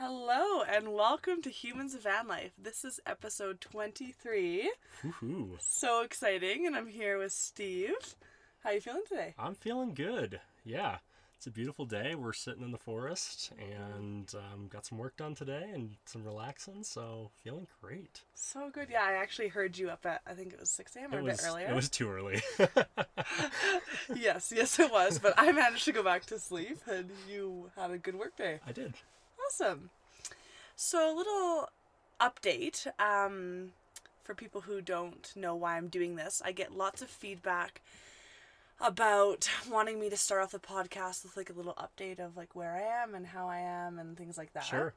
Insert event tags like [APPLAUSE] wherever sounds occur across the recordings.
Hello and welcome to Humans of Van Life. This is episode 23. Woohoo. So exciting, and I'm here with Steve. How are you feeling today? I'm feeling good. Yeah. It's a beautiful day. We're sitting in the forest and um, got some work done today and some relaxing, so feeling great. So good. Yeah, I actually heard you up at I think it was 6 a.m. or It a was bit earlier. it was too early. [LAUGHS] yes, yes, it was. But I managed to go back to sleep, and you had a good work day. I did. Awesome. So, a little update um, for people who don't know why I'm doing this. I get lots of feedback about wanting me to start off the podcast with like a little update of like where I am and how I am and things like that. Sure.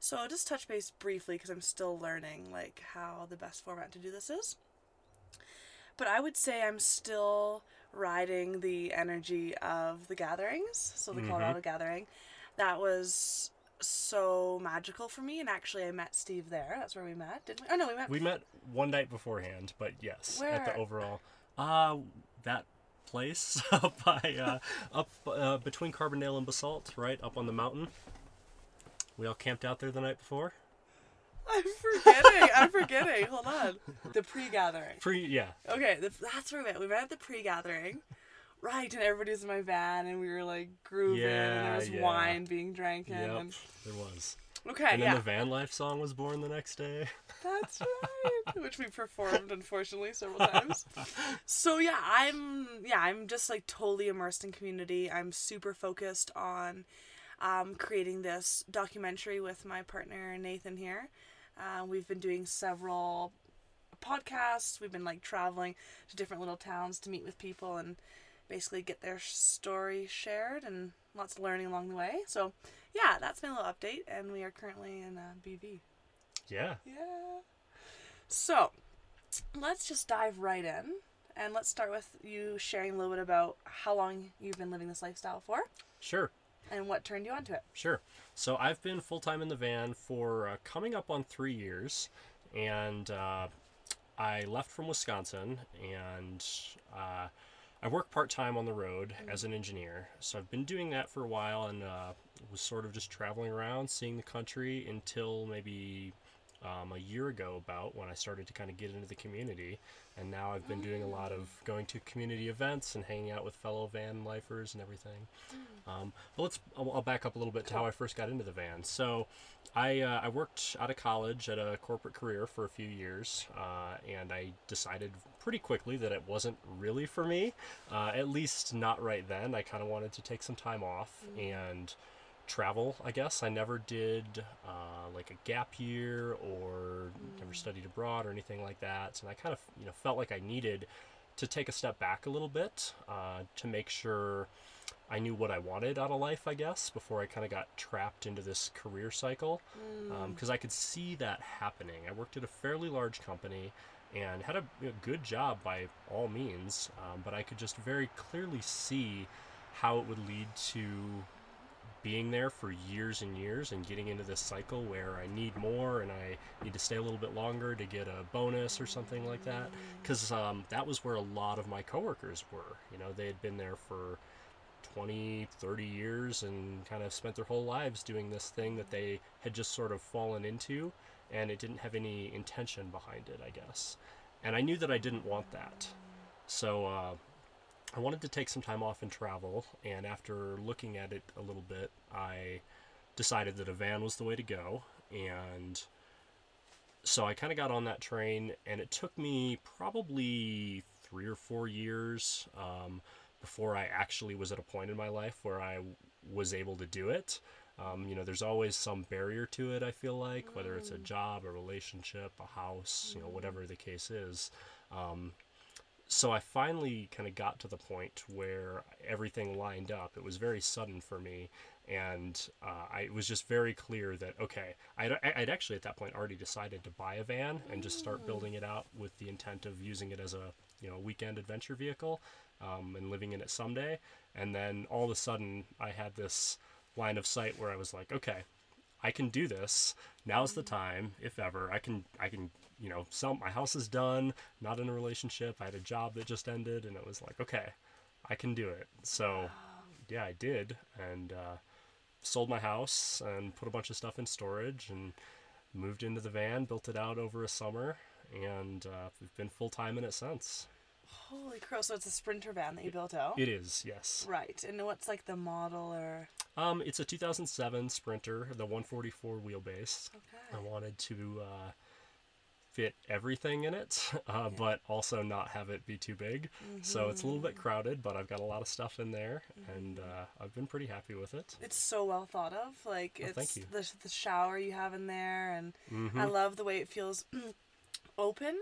So, I'll just touch base briefly because I'm still learning like how the best format to do this is. But I would say I'm still riding the energy of the gatherings. So, the Mhm. Colorado gathering. That was so magical for me. And actually, I met Steve there. That's where we met, didn't we? Oh, no, we met. We met one night beforehand, but yes, at the overall uh that place [LAUGHS] up by uh up uh, between Carbondale and Basalt, right up on the mountain. We all camped out there the night before. I'm forgetting. I'm forgetting. Hold on. The pre gathering. Pre yeah. Okay, the, that's where we met. We met at the pre gathering. Right, and everybody's in my van, and we were like grooving, and there was yeah. wine being drank in. Yep. And, There was. okay, And then yeah, the van life song was born the next day. [LAUGHS] that's right. Which we performed, unfortunately, several times. [LAUGHS] So yeah, I'm yeah, I'm just like totally immersed in community. I'm super focused on um, creating this documentary with my partner Nathan here. Uh, we've been doing several podcasts. We've been like traveling to different little towns to meet with people and basically get their story shared and lots of learning along the way. So yeah, that's my little update, and we are currently in uh, BV. Yeah. Yeah. So, let's just dive right in. And let's start with you sharing a little bit about how long you've been living this lifestyle for Sure. and what turned you onto it. Sure. So I've been full time in the van for uh, coming up on three years, and uh, I left from Wisconsin, and uh, I work part time on the road as an engineer. So I've been doing that for a while, and uh, was sort of just traveling around, seeing the country until maybe. Um, a year ago, about when I started to kind of get into the community, and now I've been doing a lot of going to community events and hanging out with fellow van lifers and everything. Um, but let's I'll, I'll back up a little bit to how I first got into the van. So I uh, I worked out of college at a corporate career for a few years, uh, and I decided pretty quickly that it wasn't really for me. Uh, at least not right then. I kind of wanted to take some time off and travel. I guess I never did uh, like a gap year or never studied abroad or anything like that. And I kind of you know felt like I needed to take a step back a little bit uh, to make sure I knew what I wanted out of life, I guess, before I kind of got trapped into this career cycle. Because I could see that happening. I worked at a fairly large company and had a, a good job by all means, um, but I could just very clearly see how it would lead to being there for years and years and getting into this cycle where I need more and I need to stay a little bit longer to get a bonus or something like that. Because um, that was where a lot of my coworkers were. You know, they had been there for 20, 30 years and kind of spent their whole lives doing this thing that they had just sort of fallen into and it didn't have any intention behind it, I guess. And I knew that I didn't want that. So uh, I wanted to take some time off and travel, and after looking at it a little bit, I decided that a van was the way to go. And so I kind of got on that train, and it took me probably three or four years um, before I actually was at a point in my life where I was able to do it. Um, you know, there's always some barrier to it, I feel like, whether it's a job, a relationship, a house, you know, whatever the case is. Um, so I finally kind of got to the point where everything lined up. It was very sudden for me, and uh, I, it was just very clear that okay, I'd, I'd actually at that point already decided to buy a van and just start building it out with the intent of using it as a you know weekend adventure vehicle um, and living in it someday. And then all of a sudden, I had this line of sight where I was like, okay, I can do this. Now's the time, if ever. I can I can you know sell my house is done. Not in a relationship. I had a job that just ended, and it was like, okay, I can do it. So yeah, I did, and uh, sold my house and put a bunch of stuff in storage and moved into the van, built it out over a summer, and uh, we've been full time in it since. Holy crow! So it's a sprinter van that you built out. It is, yes. Right, and what's like the model or? Um, it's a 2007 Sprinter, the 144 wheelbase. Okay. I wanted to uh, fit everything in it, [LAUGHS] uh, but also not have it be too big. So it's a little bit crowded, but I've got a lot of stuff in there, and uh, I've been pretty happy with it. It's so well thought of. Like Well, it's thank you. the the shower you have in there, and Mhm. I love the way it feels [CLEARS THROAT] open,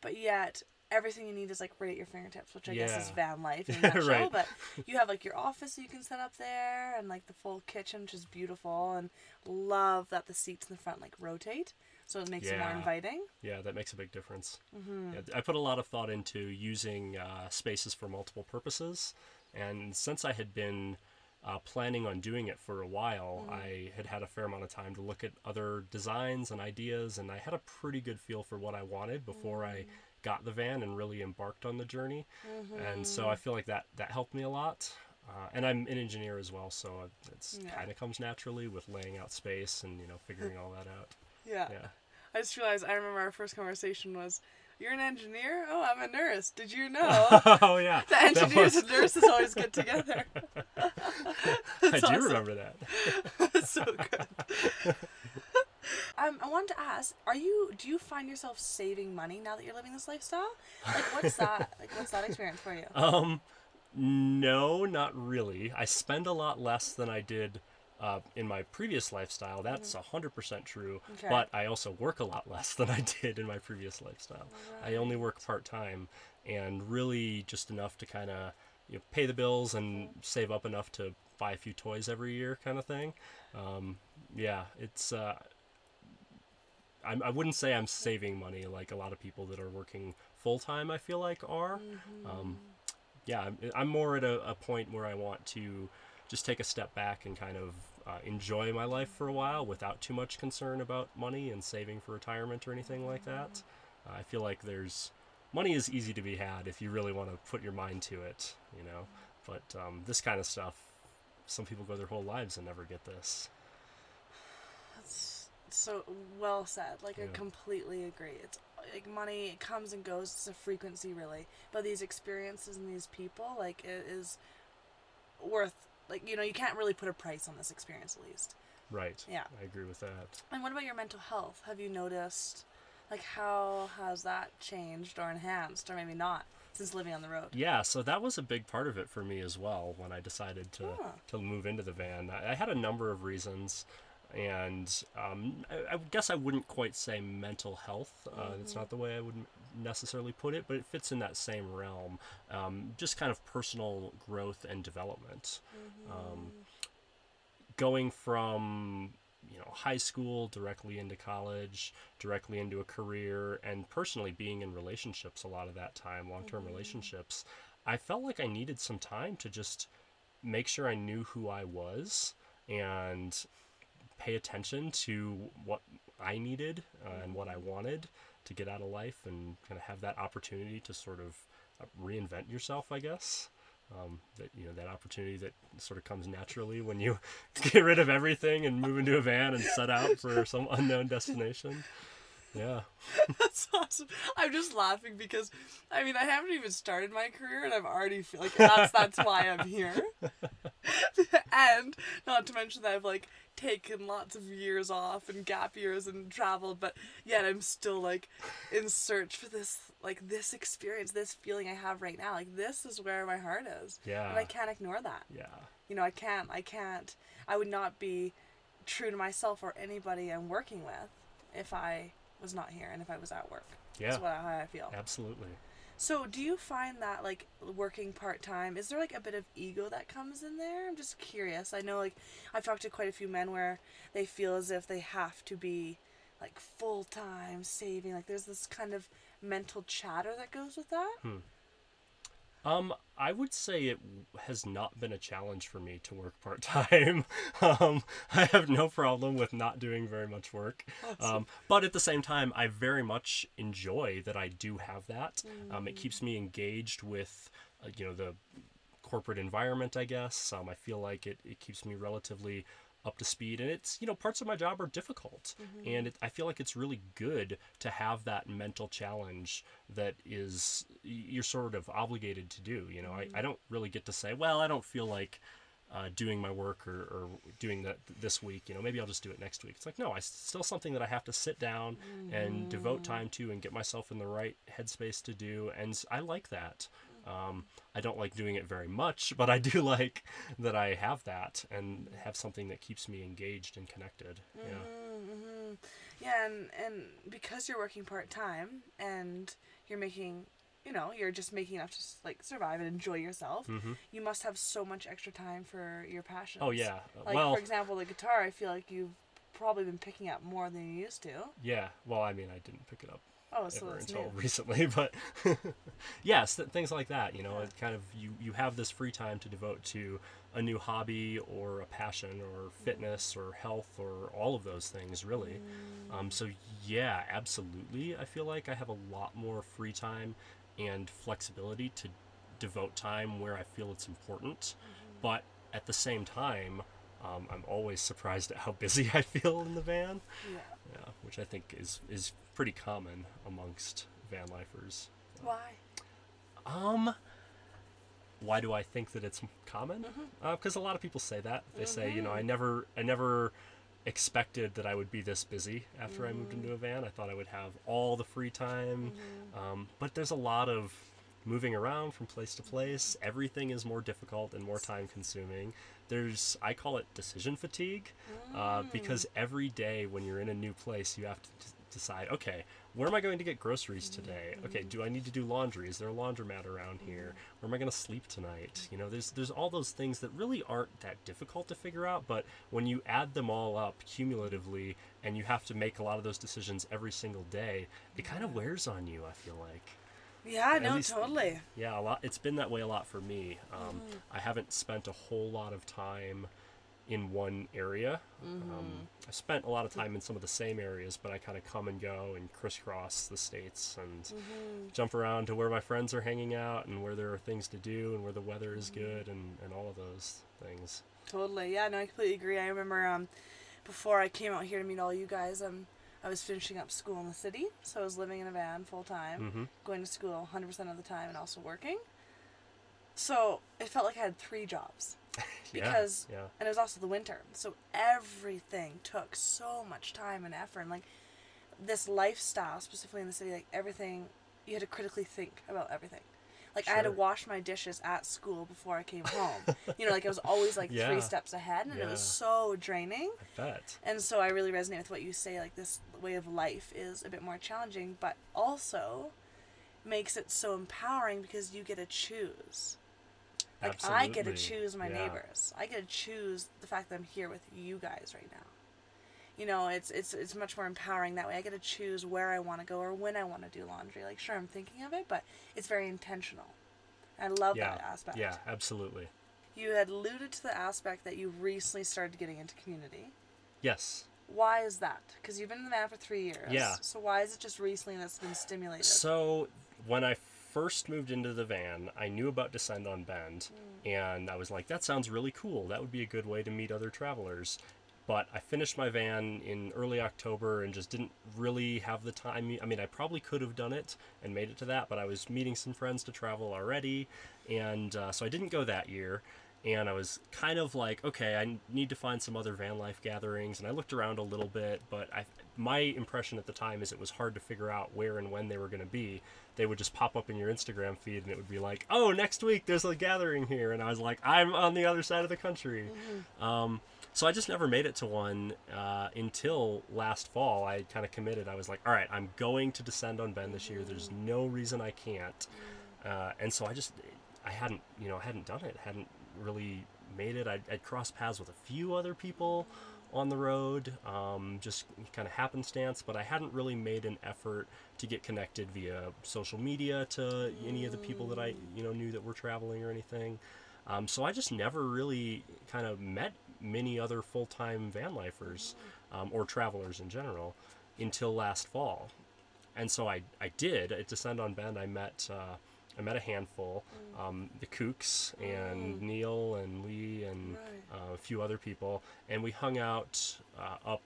but yet everything you need is like right at your fingertips, which I guess is van life in [LAUGHS] nutshell. Right. But [LAUGHS] you have like your office that you can set up there, and like the full kitchen, which is beautiful, and love that the seats in the front like rotate, so it makes it more inviting. Yeah, that makes a big difference. Mm-hmm. Yeah, I put a lot of thought into using uh, spaces for multiple purposes, and since I had been uh, planning on doing it for a while, I had had a fair amount of time to look at other designs and ideas, and I had a pretty good feel for what I wanted before I got the van and really embarked on the journey. And so I feel like that that helped me a lot. Uh, and I'm an engineer as well, so it Yeah. kind of comes naturally with laying out space and you know figuring all that out. [LAUGHS] Yeah. Yeah. I just realized I remember our first conversation was, "You're an engineer? Oh, I'm a nurse. Did you [LAUGHS] know oh yeah, the engineers was- and nurses always get together?" [LAUGHS] [LAUGHS] I do awesome. remember that. That's so good. um, I wanted to ask: Are you? Do you find yourself saving money now that you're living this lifestyle? Like, what's that? Like, what's that experience for you? Um, no, not really. I spend a lot less than I did uh, in my previous lifestyle. That's a hundred percent true. Okay. But I also work a lot [LAUGHS] less than I did in my previous lifestyle. I only work part time, and really just enough to kind of you know, pay the bills and save up enough to buy a few toys every year, kind of thing. Um, yeah, it's. Uh, I'm, I wouldn't say I'm saving money like a lot of people that are working full time. I feel like are. Um, yeah, I'm, I'm more at a, a point where I want to just take a step back and kind of uh, enjoy my life for a while without too much concern about money and saving for retirement or anything like that. Uh, I feel like there's money is easy to be had if you really want to put your mind to it, you know. But um, this kind of stuff, some people go their whole lives and never get this. That's so well said. Like, I completely agree. It's like money it comes and goes. It's a frequency, really. But these experiences and these people, like, it is worth. Like, you know, you can't really put a price on this experience, at least. Right. Yeah. I agree with that. And what about your mental health? Have you noticed, like, how has that changed or enhanced, or maybe not, since living on the road? Yeah, so that was a big part of it for me as well when I decided to Huh. to move into the van. I, I had a number of reasons, and um, I, I guess I wouldn't quite say mental health. Uh, It's not the way I would necessarily put it, but it fits in that same realm. Um, just kind of personal growth and development. Um, going from you know high school directly into college directly into a career and personally being in relationships a lot of that time long-term relationships i felt like i needed some time to just make sure i knew who i was and pay attention to what i needed uh, and what i wanted to get out of life and kind of have that opportunity to sort of uh, reinvent yourself i guess um, that you know that opportunity that sort of comes naturally when you [LAUGHS] get rid of everything and move into a van and set out for some unknown destination. Yeah, [LAUGHS] That's awesome. I'm just laughing because, I mean, I haven't even started my career, and I'm already feel like that's that's why I'm here. [LAUGHS] [LAUGHS] and not to mention that I've like taken lots of years off and gap years and traveled, but yet I'm still like in search for this like this experience, this feeling I have right now. Like this is where my heart is, Yeah. and I can't ignore that. yeah, You know, I can't. I can't. I would not be true to myself or anybody I'm working with if I was not here and if I was at work. yeah, That's what, how I feel. absolutely. So, do you find that like working part time, is there like a bit of ego that comes in there? I'm just curious. I know like I've talked to quite a few men where they feel as if they have to be like full time saving. Like there's this kind of mental chatter that goes with that. Hmm. Um, I would say it has not been a challenge for me to work part time. [LAUGHS] um, I have no problem with not doing very much work. Um, but at the same time, I very much enjoy that I do have that. Um, it keeps me engaged with, uh, you know, the corporate environment, I guess. Um, I feel like it, it keeps me relatively up to speed and it's you know parts of my job are difficult. Mm-hmm. And it, i feel like it's really good to have that mental challenge that is you're sort of obligated to do you know? I, mm-hmm. I don't really get to say well i don't feel like uh, doing my work or, or doing that this week you know maybe i'll just do it next week. It's like no i it's still something that i have to sit down and devote mm-hmm. time to and get myself in the right headspace to do and i like that um, I don't like doing it very much, but I do [LAUGHS] like that I have that and have something that keeps me engaged and connected. Yeah. Mm-hmm. Yeah, and and because you're working part time and you're making, you know, you're just making enough to like survive and enjoy yourself. Mhm. You must have so much extra time for your passions. Oh yeah. Like well, for example, the guitar. I feel like you've probably been picking up more than you used to. yeah. Well, I mean, I didn't pick it up Oh, so ever until new. [LAUGHS] recently, but [LAUGHS] yes, th- things like that. You know, it kind of you you have this free time to devote to a new hobby or a passion or fitness or health or all of those things really. Um, so yeah, absolutely. I feel like I have a lot more free time and flexibility to devote time where I feel it's important, but at the same time. Um, I'm always surprised at how [LAUGHS] busy I feel in the van Yeah. yeah, which I think is is pretty common amongst van lifers. Why? Um, why do I think that it's common? Mm-hmm. Uh, because a lot of people say that they say, you know, I mm-hmm. never, I never expected that I would be this busy after I moved into mm. a van. I thought I would have all the free time, mm-hmm. um, but there's a lot of moving around from place to place. Everything is more difficult and more time consuming. There's, I call it decision fatigue, uh, mm. because every day when you're in a new place, you have to decide, okay, where am I going to get groceries today? Okay, do I need to do laundry? Is there a laundromat around here? Where am I going to sleep tonight? You know, there's there's all those things that really aren't that difficult to figure out, but when you add them all up cumulatively and you have to make a lot of those decisions every single day, it kind of wears on you, I feel like. Yeah, At no, least- totally. Yeah, a lot. It's been that way a lot for me. Um, I haven't spent a whole lot of time in one area. Um, I spent a lot of time in some of the same areas, but I kind of come and go and crisscross the states and jump around to where my friends are hanging out and where there are things to do and where the weather is good and, and all of those things. Totally. Yeah, no, I completely agree. I remember um, before I came out here to meet all you guys, um, I was finishing up school in the city, so I was living in a van full time, Mm-hmm. going to school 100% of the time, and also working. So it felt like I had three jobs. [LAUGHS] Because- yeah, And it was also the winter, so everything took so much time and effort. And like this lifestyle, specifically in the city, like everything, you had to critically think about everything. Like I had to wash my dishes at school before I came home. you know, like it was always like [LAUGHS] Yeah. three steps ahead, and it was so draining. I bet. And so I really resonate with what you say. Like this way of life is a bit more challenging, but also makes it so empowering because you get to choose. Like I get to choose my Yeah. neighbors. I get to choose the fact that I'm here with you guys right now. You know, it's it's it's much more empowering that way. I get to choose where I want to go or when I want to do laundry. Like sure, I'm thinking of it, but it's very intentional. I love Yeah, that aspect. yeah, absolutely. You had alluded to the aspect that you recently started getting into community. Yes. Why is that? Because you've been in the van for three years. Yeah. So why is it just recently that's been stimulated? So when I first moved into the van, I knew about Descend on Bend, and I was like, that sounds really cool. That would be a good way to meet other travelers. But I finished my van in early October and just didn't really have the time. I mean, I probably could have done it and made it to that, but I was meeting some friends to travel already, and uh, so I didn't go that year. And I was kind of like, okay, I need to find some other van life gatherings. And I looked around a little bit, but I, my impression at the time is it was hard to figure out where and when they were going to be. They would just pop up in your Instagram feed, and it would be like, oh, next week there's a gathering here. And I was like, I'm on the other side of the country. Um, so I just never made it to one uh, until last fall. I kind of committed. I was like, all right, I'm going to Descend on Bend this year. There's no reason I can't. Uh, and so I just, I hadn't, you know, I hadn't done it. Hadn't really made it. I'd, I'd crossed paths with a few other people on the road, um, just kind of happenstance, but I hadn't really made an effort to get connected via social media to any of the people that I, you know, knew that were traveling or anything. Um, so I just never really kind of met many other full-time van lifers um, or travelers in general until last fall. And so I, I did at Descend on Bend. I met uh, I met a handful, um, the Kooks and Neil and Lee and Right. uh, a few other people, and we hung out uh, up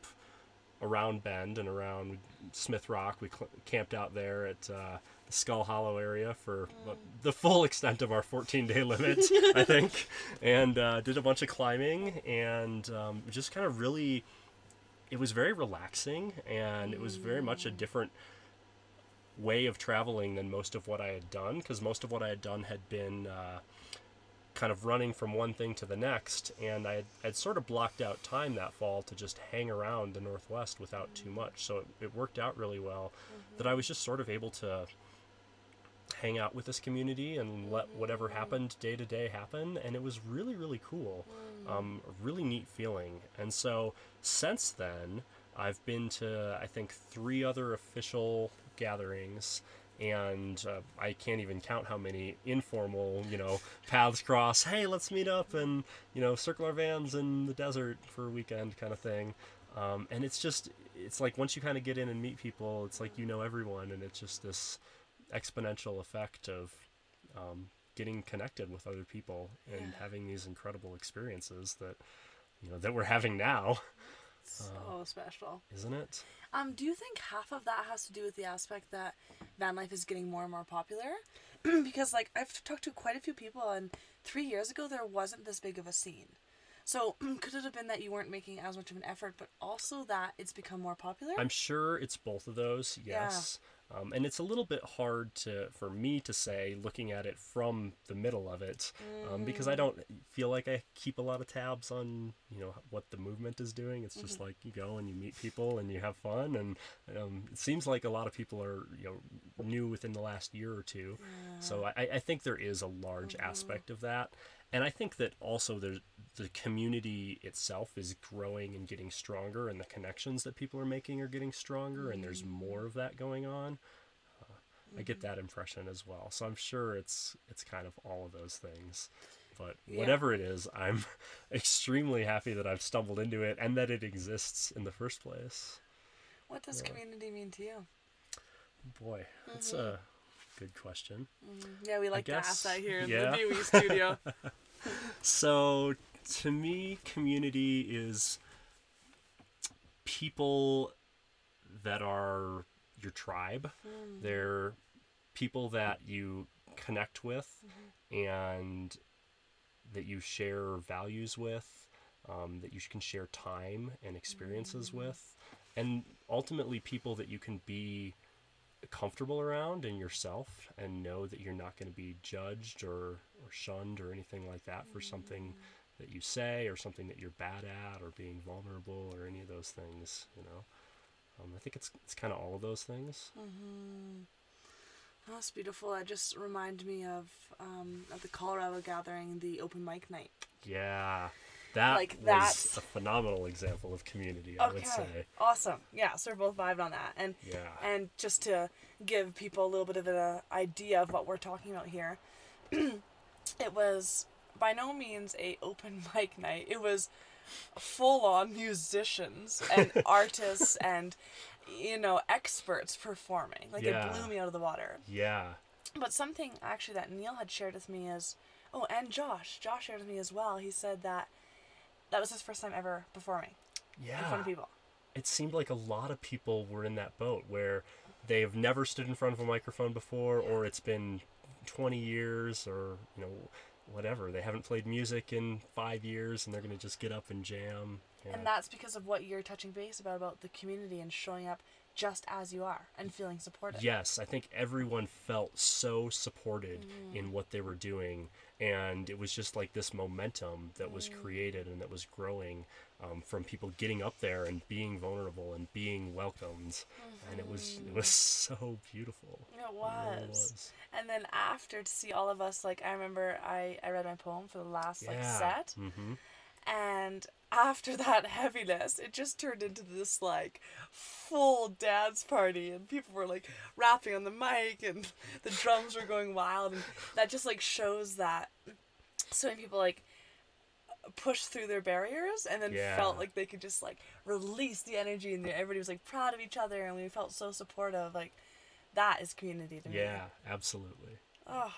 around Bend and around Smith Rock. We cl- camped out there at uh, the Skull Hollow area for uh, the full extent of our 14 day limit, I [LAUGHS] think, and uh, did a bunch of climbing and um, just kind of really. It was very relaxing and it was very much a different way of traveling than most of what I had done because most of what I had done had been uh, kind of running from one thing to the next, and I had, sort of blocked out time that fall to just hang around the Northwest without too much. So it, it worked out really well that I was just sort of able to hang out with this community and let whatever happened day to day happen, and it was really, really cool. Um, a really neat feeling. And so since then, I've been to, I think, three other official gatherings and uh, I can't even count how many informal, you know, paths cross. Hey, let's meet up and you know, circle our vans in the desert for a weekend, kind of thing. Um, and it's just, it's like once you kind of get in and meet people, it's like you know everyone, and it's just this exponential effect of um, getting connected with other people and Yeah. having these incredible experiences that you know that we're having now, So special. isn't it? Um, do you think half of that has to do with the aspect that van life is getting more and more popular? [CLEARS THROAT] because like I've talked to quite a few people, and three years ago there wasn't this big of a scene. So [CLEARS THROAT] could it have been that you weren't making as much of an effort, but also that it's become more popular? I'm sure it's both of those, Yeah. Um, and it's a little bit hard to for me to say looking at it from the middle of it um, because I Mm. don't feel like I keep a lot of tabs on you know what the movement is doing. It's just Mm-hmm. like you go and you meet people and you have fun and um, it seems like a lot of people are you know new within the last year or two. So I, I think there is a large Mm-hmm. aspect of that. And I think that also the the community itself is growing and getting stronger, and the connections that people are making are getting stronger, and there's more of that going on. Uh, I get that impression as well. So I'm sure it's it's kind of all of those things. But Yeah. whatever it is, I'm [LAUGHS] extremely happy that I've stumbled into it and that it exists in the first place. what does community mean to you? Boy, that's Mm-hmm. a good question. Yeah, we like to ask that here in yeah. the Dewey [LAUGHS] studio. So, to me, community is people that are your tribe. They're people that you connect with and that you share values with, um, that you can share time and experiences with, and ultimately people that you can be comfortable around and yourself and know that you're not going to be judged or, or shunned or anything like that for something that you say or something that you're bad at or being vulnerable or any of those things you know? Um, i think it's, it's kind of all of those things. Oh, That's beautiful. That just reminded me of um, at the Colorado gathering, the open mic night. yeah that Like, was a phenomenal example of community i would say awesome. Yeah, so we're both vibed on that, and yeah and just to give people a little bit of an uh, idea of what we're talking about here, [CLEARS THROAT] it was by no means a open [LAUGHS] mic night. It was full on musicians [LAUGHS] and artists and you know experts performing. Like Yeah. it blew me out of the water. yeah But something actually that Neil had shared with me is, oh, and Josh, Josh shared with me as well. He said that that was his first time ever performing in front of people. it seemed like a lot of people were in that boat where they've never stood in front of a microphone before or it's been 20 years or you know whatever they haven't played music in five years and they're going to just get up and jam yeah. And that's because of what you're touching base about about the community and showing up just as you are and feeling supported. yes i think everyone felt so supported in what they were doing and it was just like this momentum that was created and that was growing um, from people getting up there and being vulnerable and being welcomed and it was it was [LAUGHS] so beautiful It It was. really was. And then after to see all of us, like I remember I, I read my poem for the last like set. Mm-hmm. And after that heaviness, it just turned into this like full dance party, and people were like rapping on the mic, and [LAUGHS] the drums were going wild, and that just like shows that so many people like pushed through their barriers and then Yeah. felt like they could just like release the energy, and everybody was like proud of each other, and we felt so supportive. Like that is community to me. Yeah, absolutely. Oh,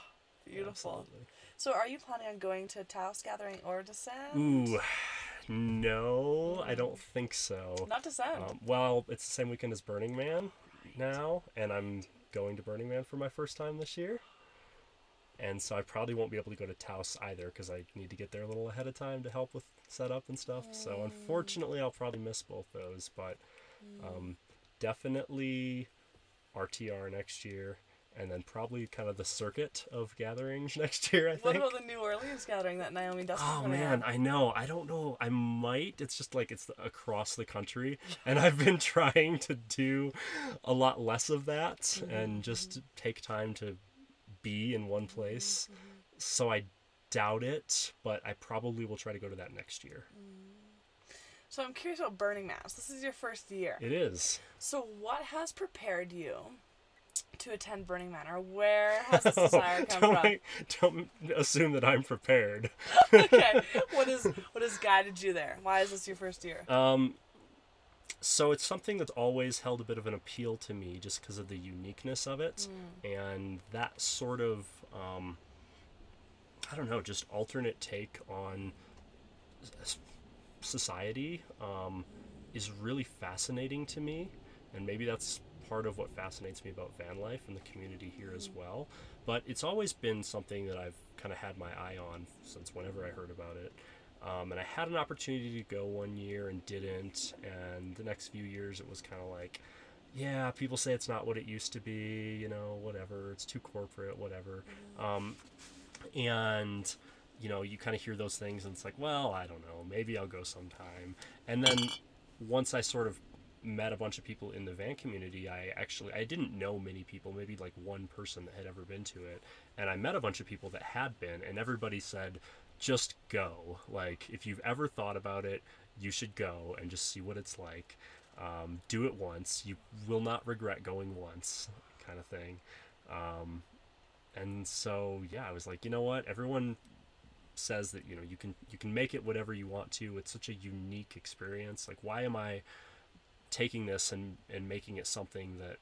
beautiful. Absolutely. So, are you planning on going to Taos Gathering or Descend? Ooh, no, I don't think so. Not Descend. Um, well, it's the same weekend as Burning Man now, and I'm going to Burning Man for my first time this year. And so I probably won't be able to go to Taos either because I need to get there a little ahead of time to help with setup and stuff. So unfortunately, I'll probably miss both those, but um, definitely RTR next year, and then probably kind of the circuit of gatherings [LAUGHS] next year. I what think. about the New Orleans Gathering that Naomi Dustin Oh man? I know. I don't know. I might. It's just like it's across the country, [LAUGHS] and I've been trying to do a lot less of that mm-hmm, and mm-hmm. just take time to be in one mm-hmm, place. So I doubt it, but I probably will try to go to that next year. Mm. So, I'm curious about Burning Man. This is your first year. It is. So, what has prepared you to attend Burning Man, or where has this [LAUGHS] desire come don't, from? make- don't assume that I'm prepared. [LAUGHS] okay, [LAUGHS] what is what has guided you there? Why is this your first year? Um, so it's something that's always held a bit of an appeal to me just because of the uniqueness of it and that sort of um, i don't know just alternate take on society um, is really fascinating to me and maybe that's part of what fascinates me about van life and the community here as well but it's always been something that i've kind of had my eye on since whenever i heard about it um, and I had an opportunity to go one year and didn't. And the next few years, it was kind of like, yeah, people say it's not what it used to be, you know, whatever. It's too corporate, whatever. Um, and, you know, you kind of hear those things and it's like, well, I don't know, maybe I'll go sometime. And then once I sort of met a bunch of people in the van community, I actually I didn't know many people, maybe like one person that had ever been to it, and I met a bunch of people that had been, and everybody said, just go. Like if you've ever thought about it, you should go and just see what it's like. Um, do it once, you will not regret going once, kind of thing. Um, and so yeah, I was like, you know what, everyone says that you know you can you can make it whatever you want to it's such a unique experience like why am i taking this and and making it something that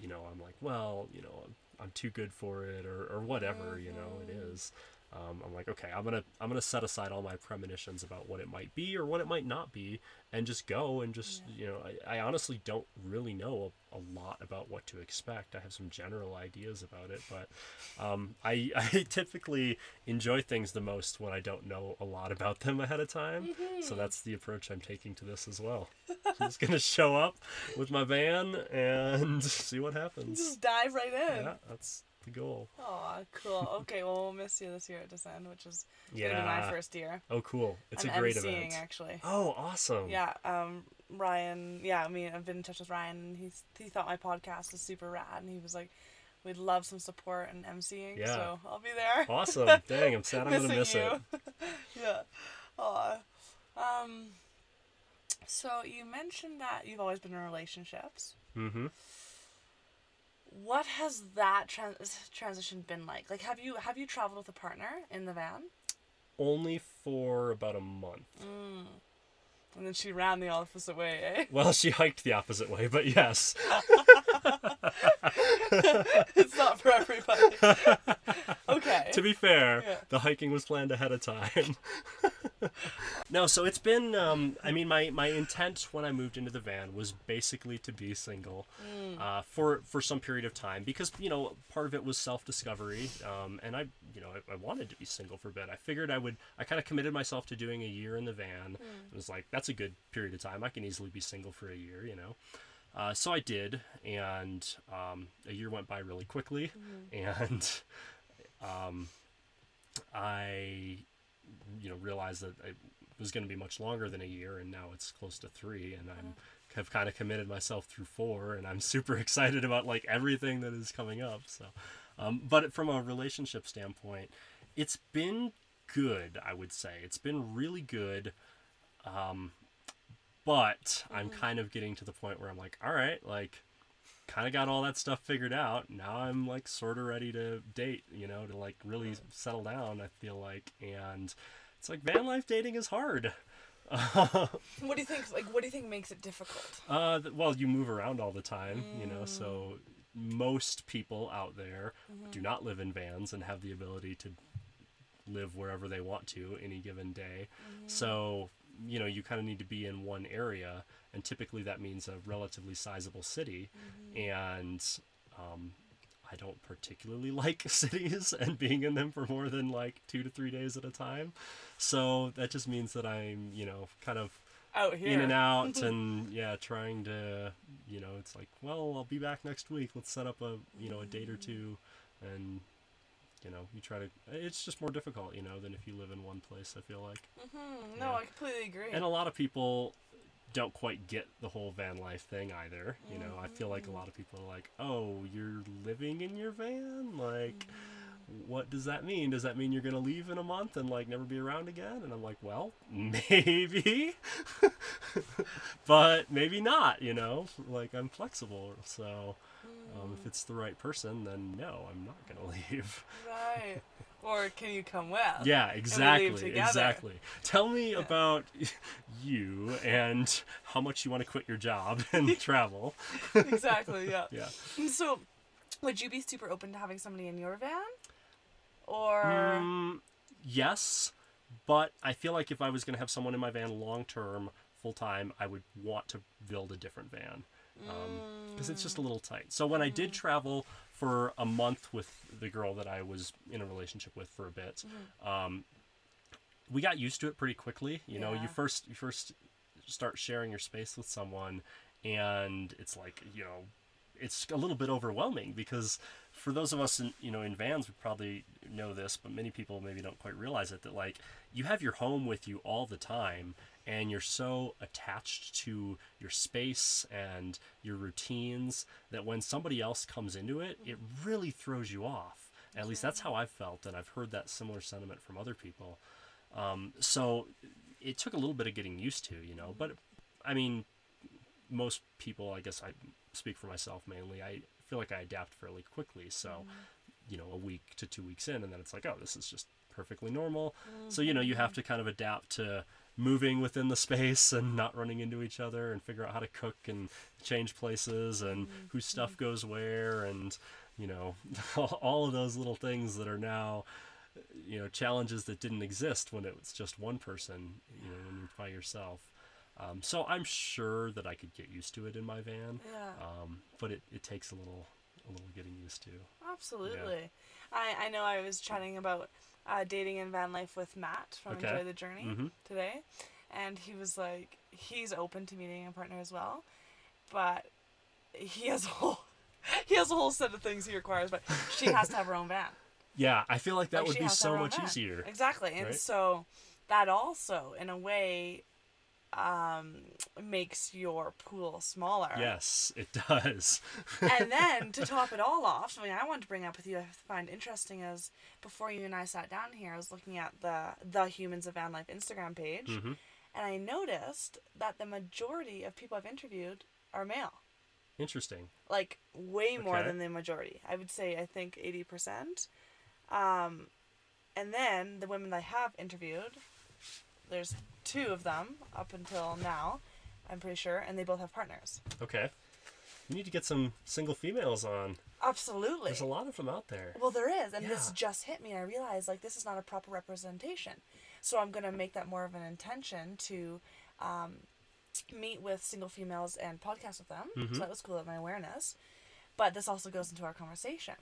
you know i'm like well you know i'm, I'm too good for it or, or whatever you know it mm-hmm. is um, i'm like okay i'm gonna i'm gonna set aside all my premonitions about what it might be or what it might not be and just go and just you know I, I honestly don't really know a, a lot about what to expect. I have some general ideas about it but um, I, [LAUGHS] I typically enjoy things the most when i don't know a lot about them ahead of time. So that's the approach i'm taking to this as well. I'm just gonna show up with my van and [LAUGHS] see what happens. Just dive right in. yeah that's the goal Oh, cool. [LAUGHS] Okay, well we'll miss you this year at Descend, which is gonna be my first year. oh cool it's I'm a great emceeing event actually. oh awesome Yeah, um, Ryan. Yeah, I mean, I've been in touch with Ryan, and he's he thought my podcast was super rad, and he was like, "We'd love some support and emceeing." Yeah. So I'll be there. awesome [LAUGHS] dang i'm sad i'm gonna Missing miss it [LAUGHS] yeah. Aw. Um. So you mentioned that you've always been in relationships. mm-hmm What has that trans- transition been like? Like, have you have you traveled with a partner in the van? only for about a month And then she ran the opposite way, eh? [LAUGHS] well she hiked the opposite way but yes [LAUGHS] it's not for everybody. [LAUGHS] okay. to be fair, Yeah. the hiking was planned ahead of time. [LAUGHS] no, so it's been. Um, I mean, my my intent when I moved into the van was basically to be single uh, for for some period of time because you know part of it was self discovery, um, and I you know I, I wanted to be single for a bit. I figured I would. I kind of committed myself to doing a year in the van. It was like that's a good period of time. I can easily be single for a year, you know. Uh, so I did, and um, a year went by really quickly, and um, I, you know, realized that it was going to be much longer than a year, and now it's close to three, and I'm have kind of committed myself through four, and I'm [LAUGHS] super excited about like everything that is coming up. So, um, but from a relationship standpoint, it's been good. I would say it's been really good. Um, but I'm kind of getting to the point where I'm like, all right, like kind of got all that stuff figured out. Now I'm like sort of ready to date, you know, to like really settle down, I feel like. And it's like van life dating is hard. [LAUGHS] What do you think? Like, what do you think makes it difficult? Uh, well, you move around all the time, you know, so mm. most people out there mm-hmm. do not live in vans and have the ability to live wherever they want to any given day. Mm-hmm. So, you know, you kind of need to be in one area, and typically that means a relatively sizable city. And um, I don't particularly [LAUGHS] like cities and being in them for more than like two to three days at a time. So that just means that I'm, you know, kind of Out here. in and out [LAUGHS] and yeah trying to you know it's like well i'll be back next week let's set up a you know a date or two and you know you try to it's just more difficult you know than if you live in one place i feel like. Hmm, no, Yeah. I completely agree. and a lot of people don't quite get the whole van life thing either you know. I feel like a lot of people are like oh you're living in your van? Like what does that mean? Does that mean you're gonna leave in a month and like never be around again? And i'm like well [LAUGHS] maybe. [LAUGHS] But maybe not you know? Like i'm flexible so um, if it's the right person then no i'm not gonna [LAUGHS] leave Right. Or can you come with? yeah exactly exactly tell me about [LAUGHS] you and how much you want to quit your job [LAUGHS] and travel exactly, yeah. yeah So, would you be super open to having somebody in your van? Or. Mm, yes, but I feel like if I was going to have someone in my van long term, full time, I would want to build a different van Um, because it's just a little tight. So when I did mm-hmm. travel for a month with the girl that I was in a relationship with for a bit, mm-hmm. um, we got used to it pretty quickly. You know, Yeah. you first you first start sharing your space with someone, and it's like you know it's a little bit overwhelming because for those of us in you know in vans we probably know this but many people maybe don't quite realize it that like you have your home with you all the time and you're so attached to your space and your routines that when somebody else comes into it it really throws you off. At least that's how i've felt and i've heard that similar sentiment from other people. Um, so it took a little bit of getting used to you know but i mean most people, I guess I speak for myself mainly, I feel like I adapt fairly quickly. So, mm. you know, a week to two weeks in, and then it's like, oh, this is just perfectly normal. So, you know, you have mm-hmm. to kind of adapt to moving within the space and not running into each other and figure out how to cook and change places and mm-hmm. whose stuff mm-hmm. goes where and, you know, [LAUGHS] all of those little things that are now you know challenges that didn't exist when it was just one person you know when you're by yourself um, so i'm sure that i could get used to it in my van Yeah. um, but it, it takes a little a little getting used to Absolutely. I, I know I was chatting about uh, dating and van life with Matt from Okay. Enjoy the Journey Mhm. today. And he was like, he's open to meeting a partner as well. But he has a whole. [LAUGHS] He has a whole set of things he requires, but she has to have her own van. [LAUGHS] yeah i feel like that Like, would be so have her own much van. easier Exactly. And right? so that also, in a way, um, makes your pool smaller. yes it does and [LAUGHS] then to top it all off, something I wanted to bring up with you, I find interesting is before you and I sat down here, I was looking at the the Humans of Van Life Instagram page, Mhm. and I noticed that the majority of people I've interviewed are male, interesting like way more Okay. than the majority. I would say I think eighty percent. Um, and then the women I have interviewed, there's two of them up until now, I'm pretty sure, and they both have partners. okay we need to get some single females on Absolutely. there's a lot of them out there Well, there is, and this just hit me. and I realized like this is not a proper representation, so I'm gonna make that more of an intention to um, meet with single females and podcast with them. Mhm. So that was cool at my awareness, but this also goes into our conversation,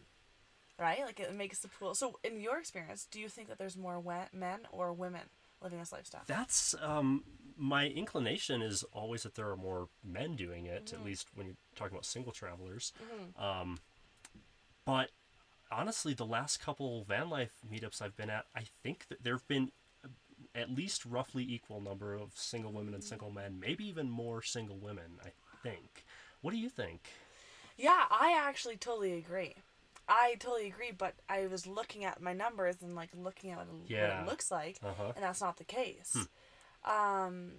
right? Like it makes the pool. So, in your experience, do you think that there's more we- men or women living this lifestyle? That's um, my inclination is always that there are more men doing it, Mm-hmm. at least when you're talking about single travelers. Um, but honestly, the last couple van life meetups I've been at, I think that there have been at least roughly equal number of single women and single men, maybe even more single women. I think. What do you think? Yeah, I actually totally agree. I totally agree, but I was looking at my numbers and like looking at what it, what it looks like, Uh huh. and that's not the case. Um,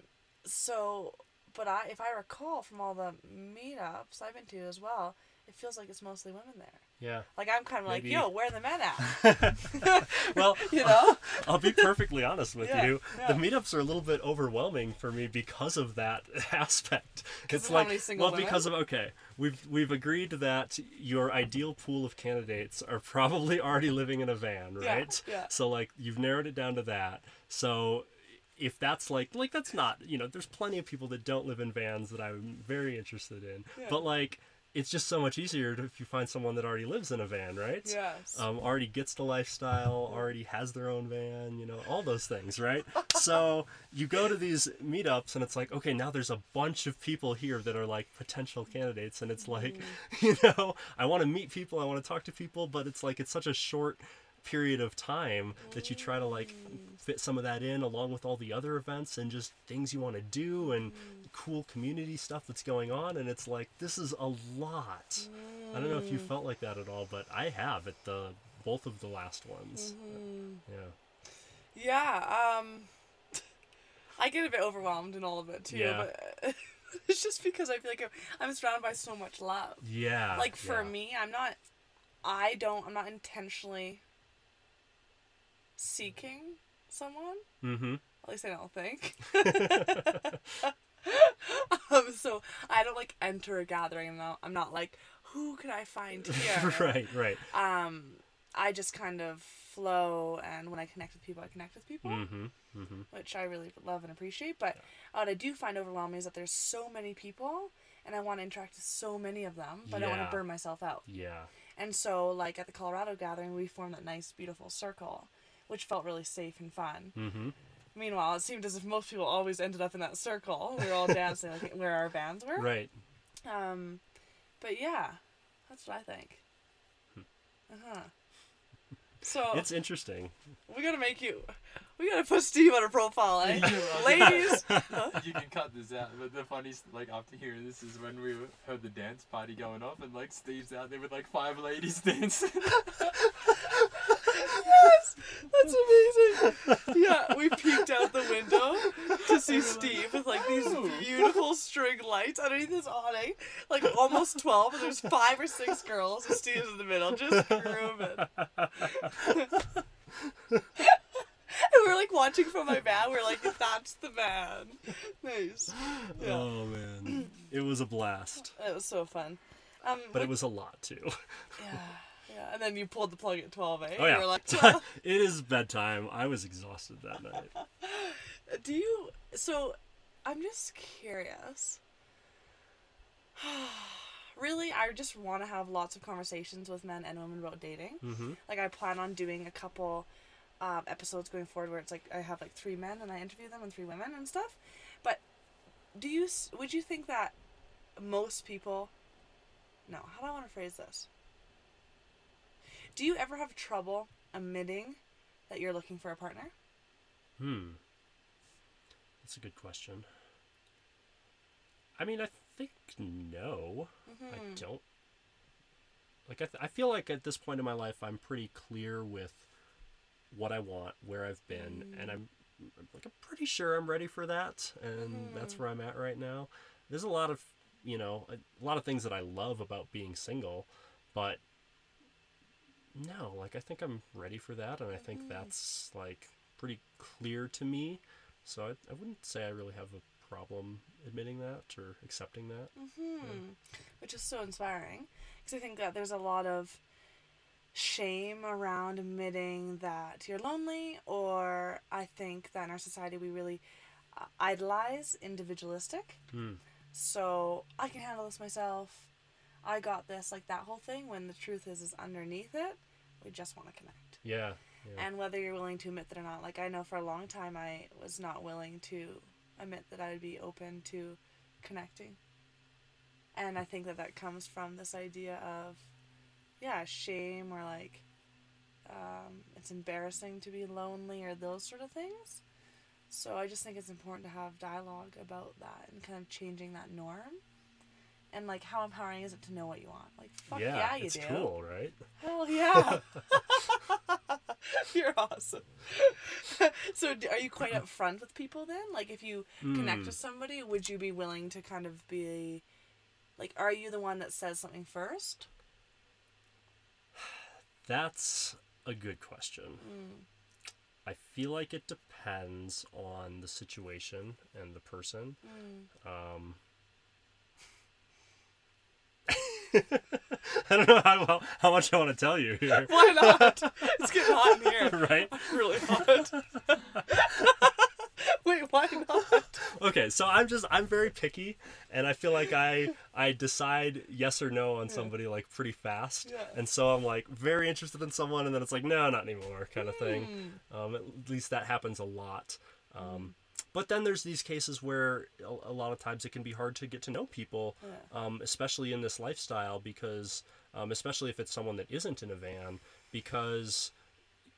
so, but I, if I recall from all the meetups I've been to as well, it feels like it's mostly women there. Yeah. Like I'm kind of like, yo, where are the men at? [LAUGHS] well, [LAUGHS] you know? I'll be perfectly honest with Yeah, you. yeah. The meetups are a little bit overwhelming for me because of that [LAUGHS] aspect. It's like well, women? because of okay, we've we've agreed that your ideal pool of candidates are probably already living in a van, Yeah, right? yeah. So like you've narrowed it down to that. So if that's like like that's not you know there's plenty of people that don't live in vans that I'm very interested in, Yeah. but like it's just so much easier to, if you find someone that already lives in a van, right? Yes. um, already gets the lifestyle, already has their own van, you know, all those things, right? so you go to these meetups and it's like, okay, now there's a bunch of people here that are like potential candidates, and it's like, mm-hmm. [LAUGHS] you know, I want to meet people, I want to talk to people, but it's like it's such a short period of time that you try to like mm. fit some of that in along with all the other events and just things you want to do and mm. Cool community stuff that's going on and it's like this is a lot i don't know if you felt like that at all but i have at the both of the last ones yeah Yeah, um [LAUGHS] I get a bit overwhelmed in all of it too, Yeah. but [LAUGHS] it's just because I feel like I'm, I'm surrounded by so much love. yeah Like for yeah. me, I'm not I don't I'm not intentionally seeking someone. mm-hmm At least I don't think. [LAUGHS] [LAUGHS] um, so I don't like enter a gathering I'll- I'm not like, who can I find [LAUGHS] here? right right Um, I just kind of flow, and when I connect with people, I connect with people mm-hmm mm-hmm which I really love and appreciate. But what I do find overwhelming is that there's so many people, and I want to interact with so many of them, but I don't want to burn myself out. yeah And so, like at the Colorado gathering, we formed that nice, beautiful circle, which felt really safe and fun. mm-hmm Meanwhile, it seemed as if most people always ended up in that circle. We were all [LAUGHS] dancing like where our bands were. right Um, but yeah, that's what I think. Uh huh. So it's interesting we gotta make you. We gotta put Steve on a profile, eh? [LAUGHS] Ladies. [LAUGHS] you can cut this out, but the funniest, like after hearing this, is when we heard the dance party going off, and like Steve's out there with like five ladies dancing. That's amazing. Yeah, we peeked out the window to see Steve with like these beautiful string lights underneath his awning, like almost twelve, and there's five or six girls, and Steve's in the middle, just grooving. And we're like watching from my van. We are like, "That's the man." Nice. Yeah. oh man it was a blast It was so fun. Um, but what- it was a lot too yeah, yeah. And then you pulled the plug at twelve, eh? oh You yeah were like, [LAUGHS] "Well, it is bedtime i was exhausted that night [LAUGHS] Do you? So, I'm just curious. [SIGHS] really, I just want to have lots of conversations with men and women about dating. mm-hmm Like, I plan on doing a couple um, episodes going forward where it's like I have like three men and I interview them and three women and stuff. But do you? Would you think that most people? No. How do I want to phrase this? Do you ever have trouble admitting that you're looking for a partner? Hmm. That's a good question. I mean, I think no. I Mm-hmm. don't. Like, I, th- I feel like at this point in my life, I'm pretty clear with what I want, where I've been, and I'm like, I'm pretty sure I'm ready for that, and that's where I'm at right now. There's a lot of, you know, a, a lot of things that I love about being single, but no, like I think I'm ready for that, and I think that's like pretty clear to me. So I, I wouldn't say I really have a problem admitting that or accepting that. Hmm. Which is so inspiring. Because I think that there's a lot of shame around admitting that you're lonely, or I think that in our society we really uh, idolize individualistic. Hmm. So I can handle this myself. I got this, like that whole thing. When the truth is, is underneath it, we just want to connect. Yeah. yeah. And whether you're willing to admit that or not, like I know for a long time I was not willing to admit that I would be open to connecting. And I think that that comes from this idea of, yeah, shame or like, um, it's embarrassing to be lonely or those sort of things. So I just think it's important to have dialogue about that and kind of changing that norm. And like, how empowering is it to know what you want? Like, fuck yeah, yeah, you it's do. cool, right? Hell yeah. [LAUGHS] You're awesome. [LAUGHS] so, are you quite upfront with people then? Like, if you connect Mm. with somebody, would you be willing to kind of be, like, are you the one that says something first? [SIGHS] That's a good question. Mm. I feel like it depends on the situation and the person. Mm. Um, I don't know how well, how much I want to tell you here, [LAUGHS] Why not? it's getting hot in here. [LAUGHS] right? [LAUGHS] Really hot. Wait, why not? Okay, so I'm just I'm very picky, and I feel like I I decide yes or no on somebody like pretty fast, Yeah. and so I'm like very interested in someone, and then it's like no, not anymore, kind of thing. Mm. Um, at least that happens a lot. Um, But then there's these cases where a, lot of times it can be hard to get to know people, Yeah. um, especially in this lifestyle, because um, especially if it's someone that isn't in a van, because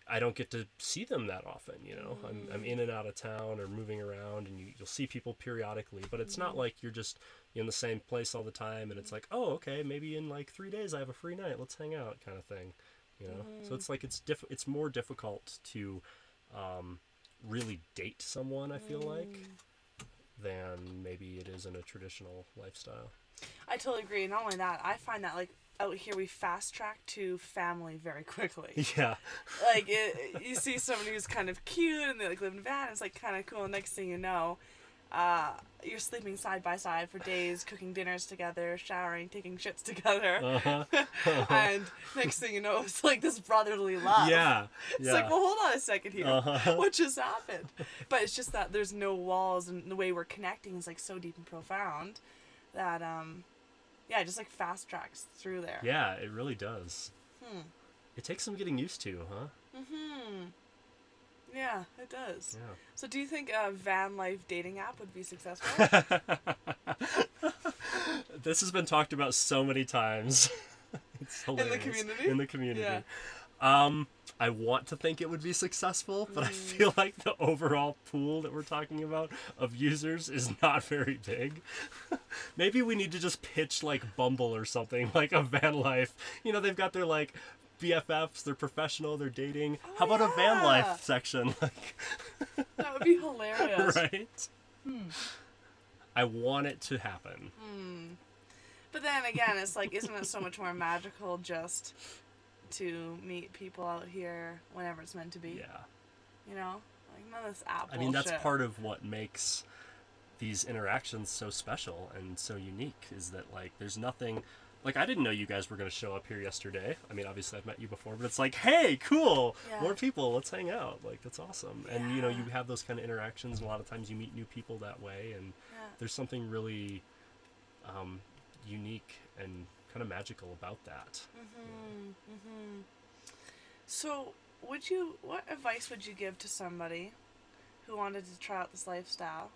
I don't get to see them that often. You know, I'm, I'm in and out of town or moving around, and you, you'll see people periodically, but it's not like you're just in the same place all the time, and it's like, oh, okay, maybe in like three days I have a free night, let's hang out, kind of thing. You know, so it's like it's diff- it's more difficult to um, really date someone. I feel like mm. than maybe it is in a traditional lifestyle. I totally agree. Not only that, I find that like out here we fast track to family very quickly. [LAUGHS] Yeah, like it, you see somebody who's kind of cute and they like live in a van. It's like kind of cool. Next thing you know, uh, you're sleeping side by side for days, cooking dinners together, showering, taking shits together, uh-huh. [LAUGHS] and next thing you know, it's like this brotherly love. yeah, It's yeah. like, well, hold on a second here. Uh-huh. [LAUGHS] What just happened? But it's just that there's no walls, and the way we're connecting is like so deep and profound that um, yeah, it just like fast tracks through there. yeah, it really does. Hmm. It takes some getting used to, huh? Hmm. Yeah, it does. Yeah. So, do you think a van life dating app would be successful? [LAUGHS] This has been talked about so many times. [LAUGHS] it's the community? In the community. Yeah. Um, I want to think it would be successful, but I Mm. feel like the overall pool that we're talking about of users is not very big. [LAUGHS] Maybe we need to just pitch like Bumble or something, like a van life. You know, they've got their like BFFs, they're professional, they're dating. How about a van life section? [LAUGHS] Like, [LAUGHS] that would be hilarious. right? Hmm. I want it to happen. But then again, it's like, isn't it so much more magical just to meet people out here whenever it's meant to be? Yeah. You know, like none of this app. I mean, that's part of what makes these interactions so special and so unique is that like there's nothing like I didn't know you guys were going to show up here yesterday. I mean, obviously I've met you before, but it's like, "Hey, cool. Yeah. More people, let's hang out." Like that's awesome. And you know, you have those kind of interactions and a lot of times you meet new people that way and Yeah. there's something really um, unique and kind of magical about that. Mm-hmm. Mm-hmm. So, would you? What advice would you give to somebody who wanted to try out this lifestyle,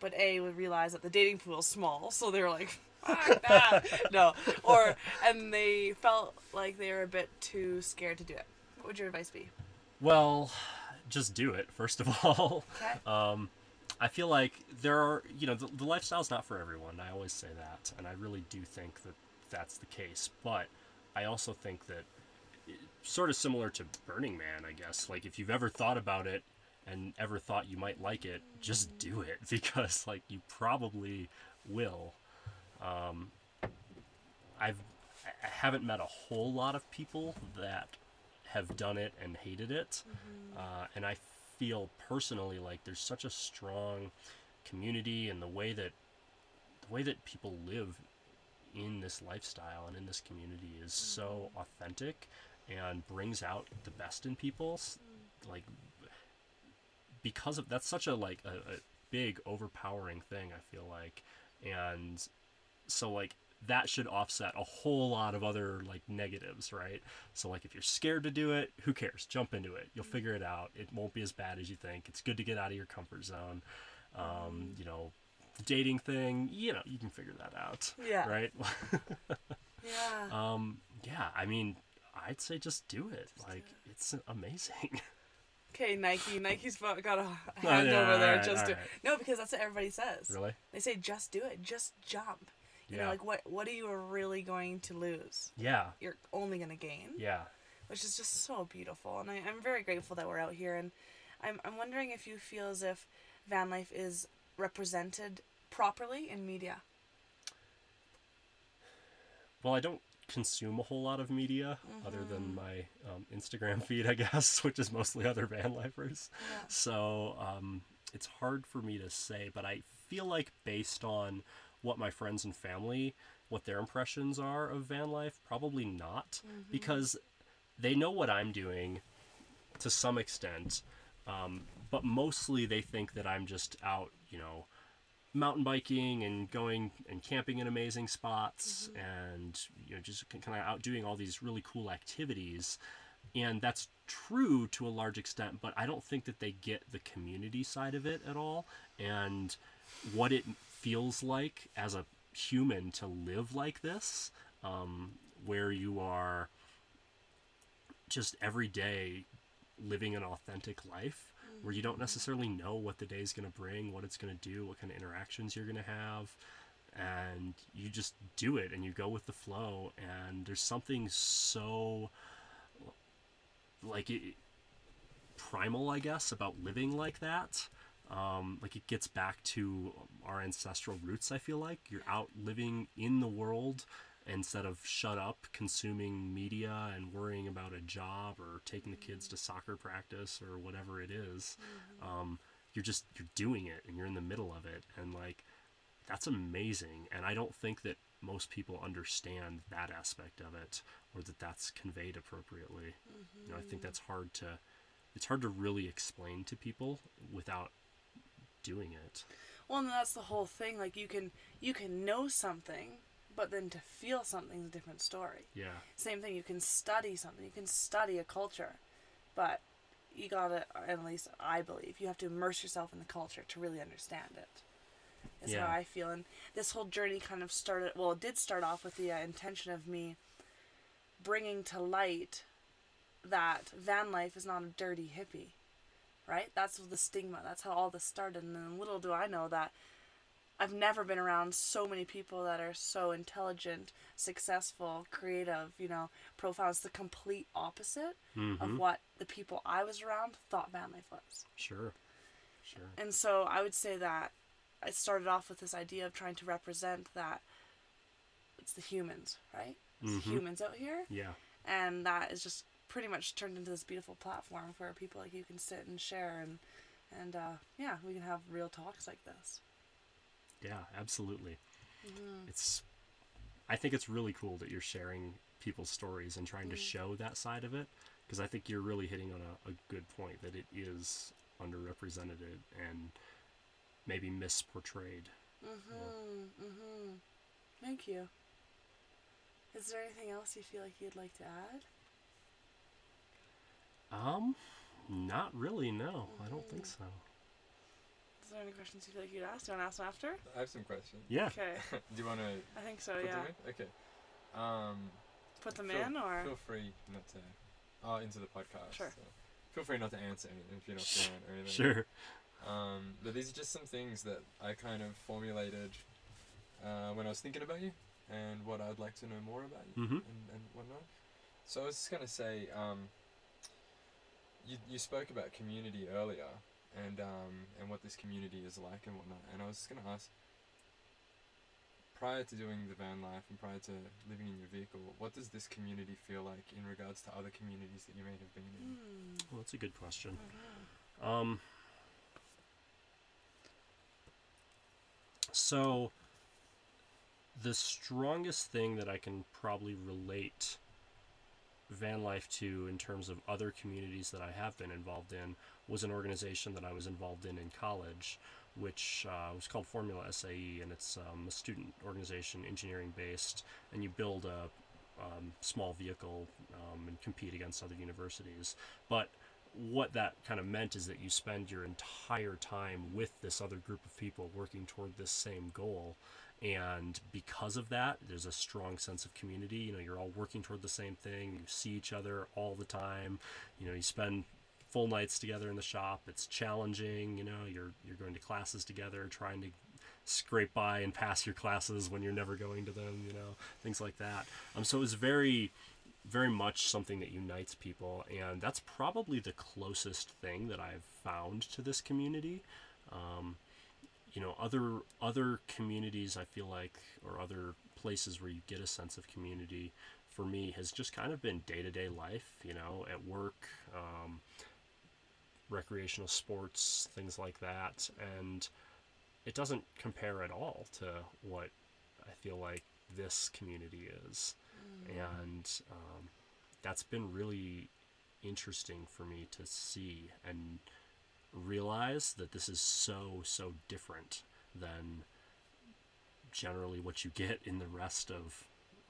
but a would realize that the dating pool is small, so they're like, "Fuck that!" no, or and they felt like they were a bit too scared to do it. What would your advice be? Well, just do it first of [LAUGHS] all. Okay. Um, I feel like there are, you know, the, the lifestyle's not for everyone. I always say that, and I really do think that that's the case. But I also think that, sort of similar to Burning Man, I guess. Like if you've ever thought about it and ever thought you might like it, just do it [LAUGHS] because like you probably will. Um, I've I haven't met a whole lot of people that have done it and hated it, uh, and I feel personally like there's such a strong community and the way that the way that people live in this lifestyle and in this community is so authentic and brings out the best in people. S- like because of that's such a like a, a big overpowering thing i feel like. And so like that should offset a whole lot of other like negatives right so like if you're scared to do it who cares jump into it you'll figure it out it won't be as bad as you think it's good to get out of your comfort zone um, you know the dating thing you know you can figure that out Yeah. right [LAUGHS] Yeah. um yeah i mean i'd say just do it like it's amazing [LAUGHS] Okay, Nike. Nike's got a Oh, hand yeah, over there. alright, just do. alright. No, because that's what everybody says. really They say just do it. Just jump. You Yeah. know, like what what are you really going to lose? yeah You're only gonna gain. yeah which is just so beautiful. And I, I'm very grateful that we're out here. And I'm, I'm wondering if you feel as if van life is represented properly in media. Well, I don't consume a whole lot of media other than Mm-hmm. my um, Instagram [LAUGHS] feed, I guess, which is mostly other van lifers. Yeah. So um, it's hard for me to say, but I feel like based on what my friends and family, what their impressions are of van life, probably not, because they know what I'm doing to some extent, um, but mostly they think that I'm just out, you know, mountain biking and going and camping in amazing spots and you know just kind of out doing all these really cool activities. And that's true to a large extent but i don't think that they get the community side of it at all. And what it feels like as a human to live like this um, where you are just every day living an authentic life where you don't necessarily know what the day's going to bring, what it's going to do, what kind of interactions you're going to have, and you just do it and you go with the flow. And there's something so like it, primal, I guess, about living like that. Um, like it gets back to our ancestral roots. I feel like. You're out living in the world instead of shut up consuming media and worrying about a job or taking the kids to soccer practice or whatever it is. Um, you're just you're doing it and you're in the middle of it. And like that's amazing. And i don't think that most people understand that aspect of it or that that's conveyed appropriately. You know i think that's hard to it's hard to really explain to people without doing it Well, and that's the whole thing. Like you can you can know something, but then to feel something's a different story. yeah Same thing. You can study something. You can study a culture, but you gotta. At least I believe you have to immerse yourself in the culture to really understand it. Is Yeah. how I feel, and this whole journey kind of started. Well, it did start off with the uh, intention of me bringing to light that van life is not a dirty hippie, right? That's the stigma. That's how all this started. And then little do I know that I've never been around so many people that are so intelligent, successful, creative, you know, profound. It's the complete opposite mm-hmm. of what the people I was around thought van life was. sure sure And so I would say that I started off with this idea of trying to represent that it's the humans, right? It's the Mhm. humans out here. yeah And that is just pretty much turned into this beautiful platform where people like you can sit and share and and uh, yeah, we can have real talks like this. yeah absolutely Mm-hmm. it's i think it's really cool that you're sharing people's stories and trying to show that side of it because i think you're really hitting on a, a good point that it is underrepresented and maybe misportrayed Mm-hmm. Mm-hmm. Thank you. Is there anything else you feel like you'd like to add? Um not really no i don't think so Is there any questions you feel like you'd ask? Do you want to ask them after? I have some questions. yeah Okay. [LAUGHS] Do you want to I think so, put yeah. them in? Okay. Um, Put them feel, in or feel free not to. Oh, into the podcast. Sure. so feel free not to answer anything if you're not feeling or anything. sure Um, but these are just some things that I kind of formulated uh, when I was thinking about you and what I'd like to know more about you mm-hmm and, and whatnot. So I was just gonna say, um, you you spoke about community earlier and um, and what this community is like and whatnot, and I was just gonna ask. Prior to doing the van life and prior to living in your vehicle, what does this community feel like in regards to other communities that you may have been in? Hmm. well that's a good question um so the strongest thing that i can probably relate van life to in terms of other communities that I have been involved in was an organization that I was involved in in college, which uh, was called Formula SAE, and it's um, a student organization, engineering based, and you build a um, small vehicle um, and compete against other universities. But what that kind of meant is that you spend your entire time with this other group of people working toward this same goal and because of that there's a strong sense of community. You know you're all working toward the same thing. You see each other all the time. You know you spend full nights together in the shop. It's challenging you know you're you're going to classes together trying to scrape by and pass your classes when you're never going to them you know things like that. Um so it was very very much something that unites people, and that's probably the closest thing that I've found to this community. Um, you know, other other communities I feel like, or other places where you get a sense of community, for me has just kind of been day to day life. You know, at work, um, recreational sports, things like that, and it doesn't compare at all to what I feel like this community is, and um, that's been really interesting for me to see and realize that this is so so different than generally what you get in the rest of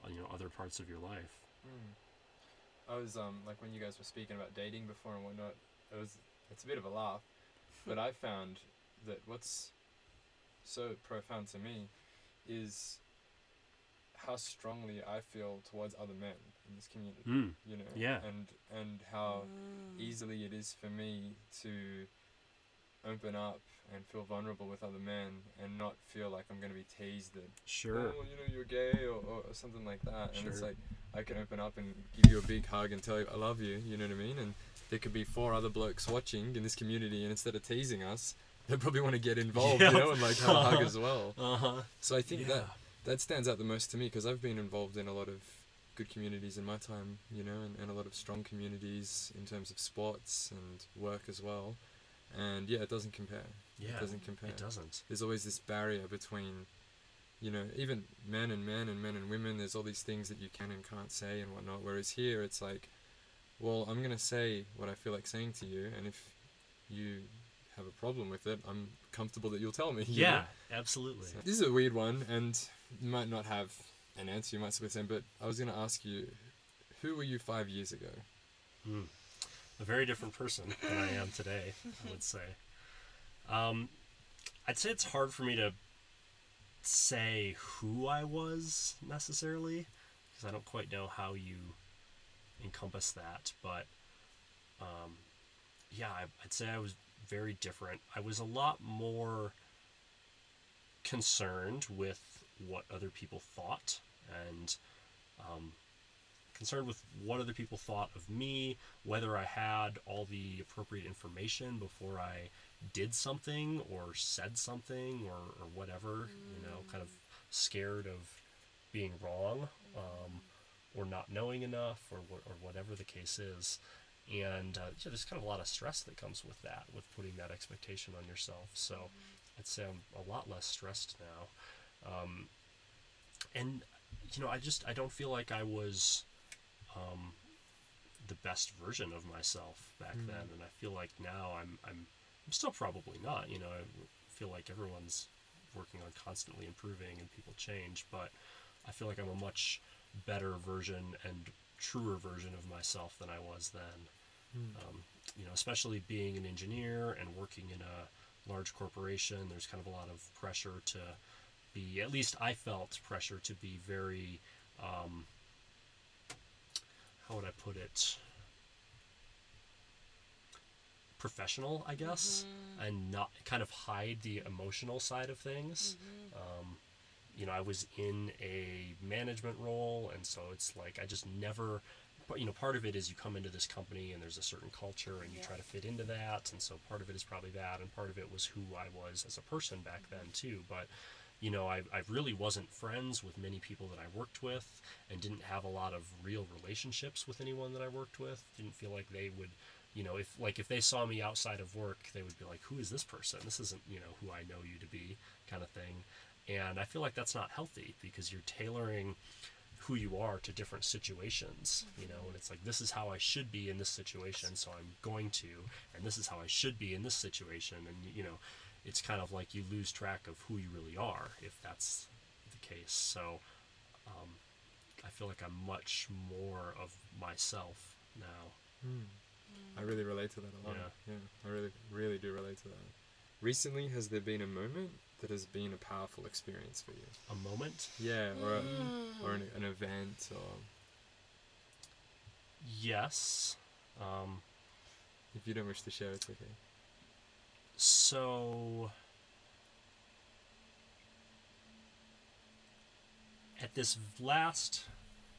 you know other parts of your life. I was um like when you guys were speaking about dating before and whatnot. It was it's a bit of a laugh, [LAUGHS] but I found that what's so profound to me is how strongly I feel towards other men in this community. Mm. You know, Yeah. and and how easily it is for me to open up and feel vulnerable with other men and not feel like I'm going to be teased that Sure. oh, you know, you're gay or, or, or something like that. And it's like, I can open up and give you a big hug and tell you I love you, you know what I mean? And there could be four other blokes watching in this community, and instead of teasing us, they probably want to get involved, Yep. you know, and like have a hug as well. [LAUGHS] Uh huh. So I think Yeah. that that stands out the most to me because I've been involved in a lot of good communities in my time, you know, and, and a lot of strong communities in terms of sports and work as well. And yeah, it doesn't compare. Yeah. It doesn't compare It doesn't. there's always this barrier between you know even men and men and men and women there's all these things that you can and can't say and whatnot whereas here it's like well i'm going to say what i feel like saying to you and if you have a problem with it i'm comfortable that you'll tell me [LAUGHS] you know? Yeah, absolutely. So, this is a weird one and you might not have an answer you might say but i was going to ask you who were you five years ago Hmm. A very different person than I am today, I would say. Um, I'd say it's hard for me to say who I was necessarily because I don't quite know how you encompass that. But um, yeah, I'd say I was very different. I was a lot more concerned with what other people thought and um, concerned with what other people thought of me, whether I had all the appropriate information before I did something or said something or, or whatever, you know, kind of scared of being wrong um, or not knowing enough or, or whatever the case is. And uh, yeah, there's kind of a lot of stress that comes with that, with putting that expectation on yourself. So I'd say I'm a lot less stressed now. Um, and, you know, I just, I don't feel like I was um, the best version of myself back Mm. then, and I feel like now I'm I'm I'm still probably not. You know, I feel like everyone's working on constantly improving and people change, but I feel like I'm a much better version and truer version of myself than I was then. Um, you know, especially being an engineer and working in a large corporation, there's kind of a lot of pressure to be. At least I felt pressure to be very. Um, how would I put it? Professional, I guess, mm-hmm. and not kind of hide the emotional side of things. Mm-hmm. Um, you know, I was in a management role, and so it's like I just never. But you know, part of it is you come into this company and there's a certain culture, and you try to fit into that, and so part of it is probably that, and part of it was who I was as a person back mm-hmm. then too. But you know, I, I really wasn't friends with many people that I worked with and didn't have a lot of real relationships with anyone that I worked with. Didn't feel like they would, you know, if like if they saw me outside of work, they would be like, who is this person? This isn't, you know, who I know you to be kind of thing. And I feel like that's not healthy because you're tailoring who you are to different situations, you know, and it's like this is how I should be in this situation, so I'm going to, and this is how I should be in this situation, and you know, it's kind of like you lose track of who you really are if that's the case. So um, I feel like I'm much more of myself now. I really relate to that a lot. Yeah. yeah, I really, really do relate to that. Recently, has there been a moment that has been a powerful experience for you? A moment, Yeah, or a, or an, an event, or yes. Um, if you don't wish to share, it's okay. So at this last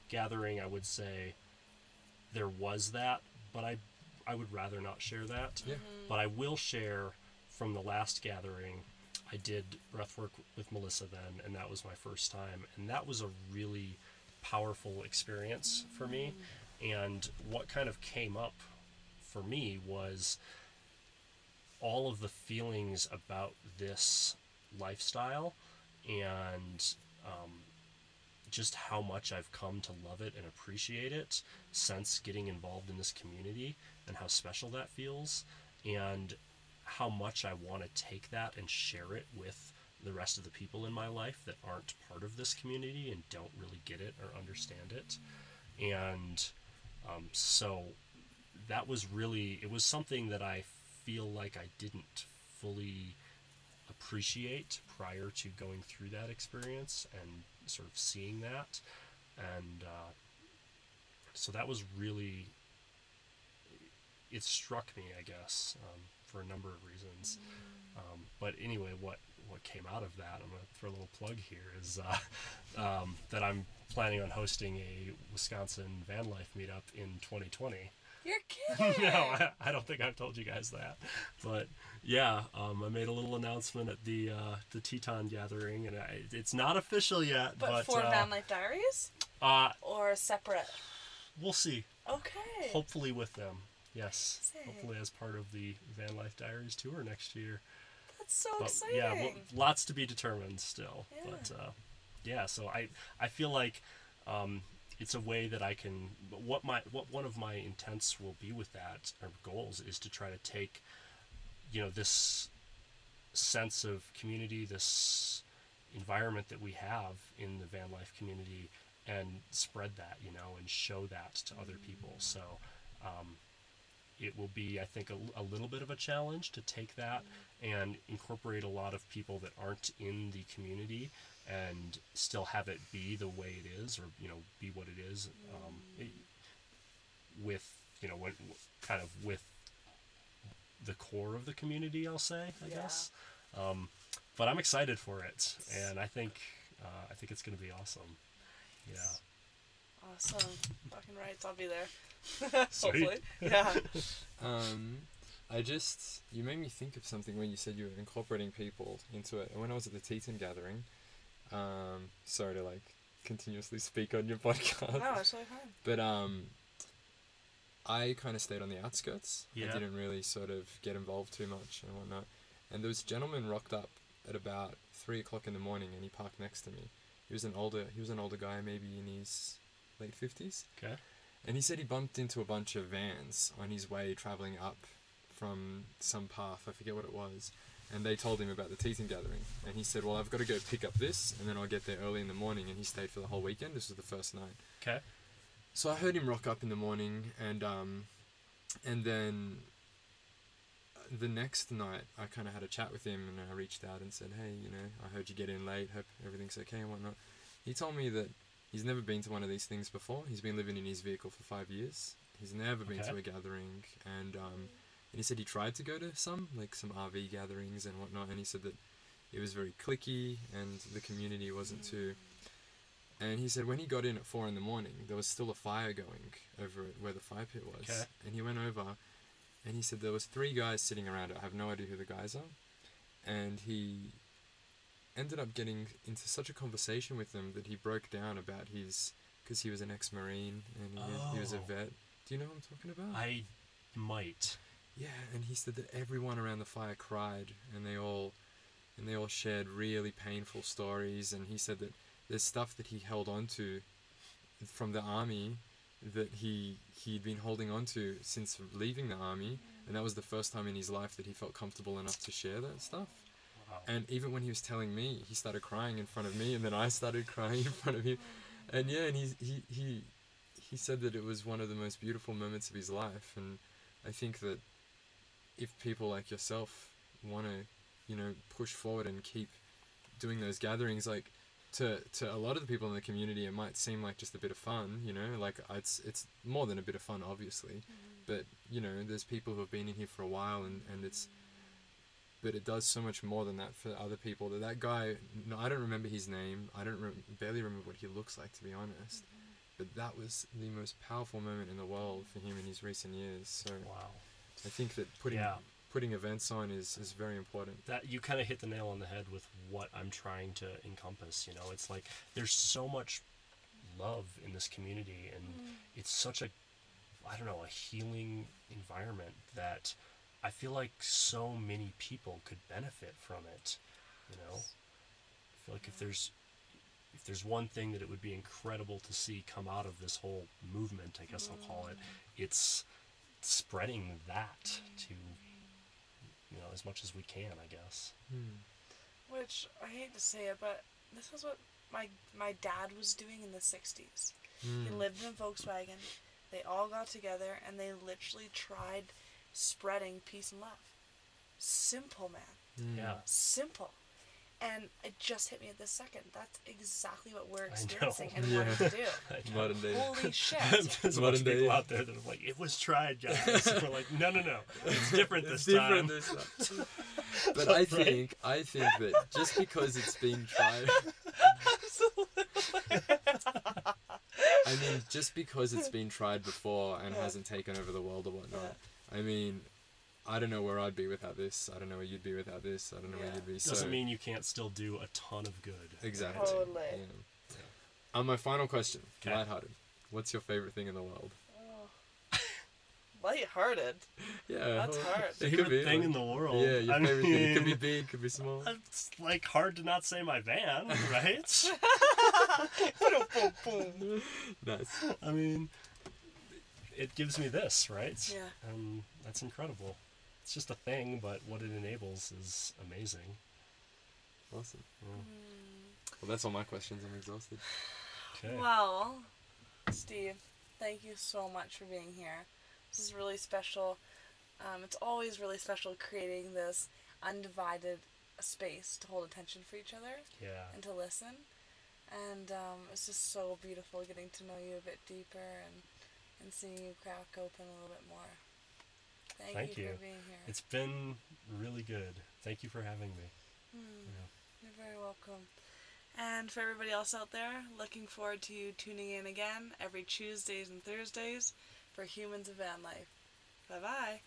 gathering, I would say there was that, but I I would rather not share that. Yeah. Mm-hmm. But I will share from the last gathering. I did breathwork with Melissa then, and that was my first time, and that was a really powerful experience for me. Mm-hmm. And what kind of came up for me was all of the feelings about this lifestyle and um, just how much I've come to love it and appreciate it since getting involved in this community and how special that feels and how much I want to take that and share it with the rest of the people in my life that aren't part of this community and don't really get it or understand it. And um, so that was really, it was something that I feel like I didn't fully appreciate prior to going through that experience and sort of seeing that. And uh, so that was really, it struck me, I guess, um, for a number of reasons. Um, but anyway, what what came out of that, I'm gonna throw a little plug here, is uh, [LAUGHS] um, that I'm planning on hosting a Wisconsin van life meetup in 2020. You're [LAUGHS] kidding. no, I, I don't think I've told you guys that, but yeah, um, I made a little announcement at the uh, the Teton gathering, and I, it's not official yet, But, but, for uh, Van Life Diaries uh, or separate? we'll see. Okay. Hopefully with them, yes. Hopefully as part of the Van Life Diaries tour next year. That's so but exciting. yeah, w- lots to be determined still. Yeah. But uh, yeah, so I I feel like um, it's a way that I can what my what one of my intents will be with that or goals is to try to take you know this sense of community, this environment that we have in the van life community and spread that, you know, and show that to other people. So um, it will be, I think, a, a little bit of a challenge to take that and incorporate a lot of people that aren't in the community and still have it be the way it is or, you know, be what it is um, it- with, you know, when, kind of with the core of the community, I'll say, I Yeah. guess. Um, but I'm excited for it, and I think uh, I think it's going to be awesome. Yeah. Awesome. Fucking right. I'll be there. [LAUGHS] Hopefully. Yeah. [LAUGHS] Um, I just you made me think of something when you said you were incorporating people into it. And when I was at the Teton gathering, um, sorry to like continuously speak on your [LAUGHS] podcast, no, it's really fine. but um, I kind of stayed on the outskirts. Yeah. I didn't really sort of get involved too much and whatnot. And there was a gentleman rocked up at about three o'clock in the morning, and he parked next to me. He was an older he was an older guy, maybe in his late fifties. Okay. And he said he bumped into a bunch of vans on his way traveling up from some path, I forget what it was. And they told him about the Teton gathering. And he said, Well, I've got to go pick up this, and then I'll get there early in the morning. And he stayed for the whole weekend. This was the first night. Okay. So I heard him rock up in the morning, and um, and then the next night I kind of had a chat with him, and I reached out and said, "Hey, you know, I heard you get in late. Hope everything's okay and whatnot." He told me that he's never been to one of these things before. He's been living in his vehicle for five years. He's never been to a gathering, and um, and he said he tried to go to some, like some RV gatherings and whatnot, and he said that it was very clicky and the community wasn't too. And he said when he got in at four in the morning, there was still a fire going over at where the fire pit was. Okay. And he went over, and he said there was three guys sitting around it. I have no idea who the guys are, and he ended up getting into such a conversation with them that he broke down about his because he was an ex-marine and he, was, he was a Oh. vet. Do you know what I'm talking about? I might. Yeah, and he said that everyone around the fire cried, and they all, and they all shared really painful stories. And he said that there's stuff that he held on to from the army that he he'd been holding on to since leaving the army, and that was the first time in his life that he felt comfortable enough to share that stuff. Wow. And even when he was telling me, he started crying in front of me, and then I started crying in front of him. And yeah, and he he he he said that it was one of the most beautiful moments of his life, and I think that if people like yourself want to, you know, push forward and keep doing those gatherings, like to to a lot of the people in the community, it might seem like just a bit of fun, you know, like it's it's more than a bit of fun, obviously, mm-hmm. but you know, there's people who have been in here for a while, and and it's but it does so much more than that for other people. That that guy, no, I don't remember his name. I don't re- barely remember what he looks like, to be honest. Mm-hmm. but that was the most powerful moment in the world for him in his recent years. So Wow. I think that putting Yeah. putting events on is, is very important. that you kind of hit the nail on the head with what I'm trying to encompass. You know, it's like there's so much love in this community, and mm. it's such a, I don't know, a healing environment that I feel like so many people could benefit from it. You know, I feel like if there's if there's one thing that it would be incredible to see come out of this whole movement, I guess I'll call it, mm. it's spreading that to you know as much as we can, I guess. Hmm. Which I hate to say it, but this is what my my dad was doing in the '60s. He hmm. lived in a Volkswagen. They all got together and they literally tried spreading peace and love. Simple, man. Hmm. Yeah. Simple. And it just hit me at this second. That's exactly what we're experiencing and Yeah. wanting to do. [LAUGHS] I know. Modern day. Holy [LAUGHS] shit. There's a bunch Modern of people out there that are like, it was tried, guys. [LAUGHS] And we're like, no, no, no. It's different It's this different time. this time. but I think I think that just because it's been tried I mean, just because it's been tried before and Yeah. hasn't taken over the world or whatnot. I mean, I don't know where I'd be without this. I don't know where you'd be without this. I don't know where you'd be. Doesn't so, mean you can't still do a ton of good. exactly. Totally. Yeah. Um, my final question, 'Kay. lighthearted. What's your favorite thing in the world? Lighthearted. [LAUGHS] Yeah, That's well, hard. It could Favorite be thing like- in the world. Yeah, your I favorite thing. It could be big, could be small. [LAUGHS] It's like hard to not say my van, right? [LAUGHS] nice. I mean, it gives me this, right? Yeah. And that's incredible. It's just a thing, but what it enables is amazing. Awesome. Yeah. Well, that's all my questions. I'm exhausted. Okay. Well, Steve, thank you so much for being here. This is really special. Um, it's always really special creating this undivided space to hold attention for each other Yeah. and to listen. And um, it's just so beautiful getting to know you a bit deeper and, and seeing you crack open a little bit more. Thank, Thank you, you. for being here. It's been really good. Thank you for having me. Hmm. Yeah. You're very welcome. And for everybody else out there, looking forward to you tuning in again every Tuesdays and Thursdays for Humans of Van Life. Bye bye.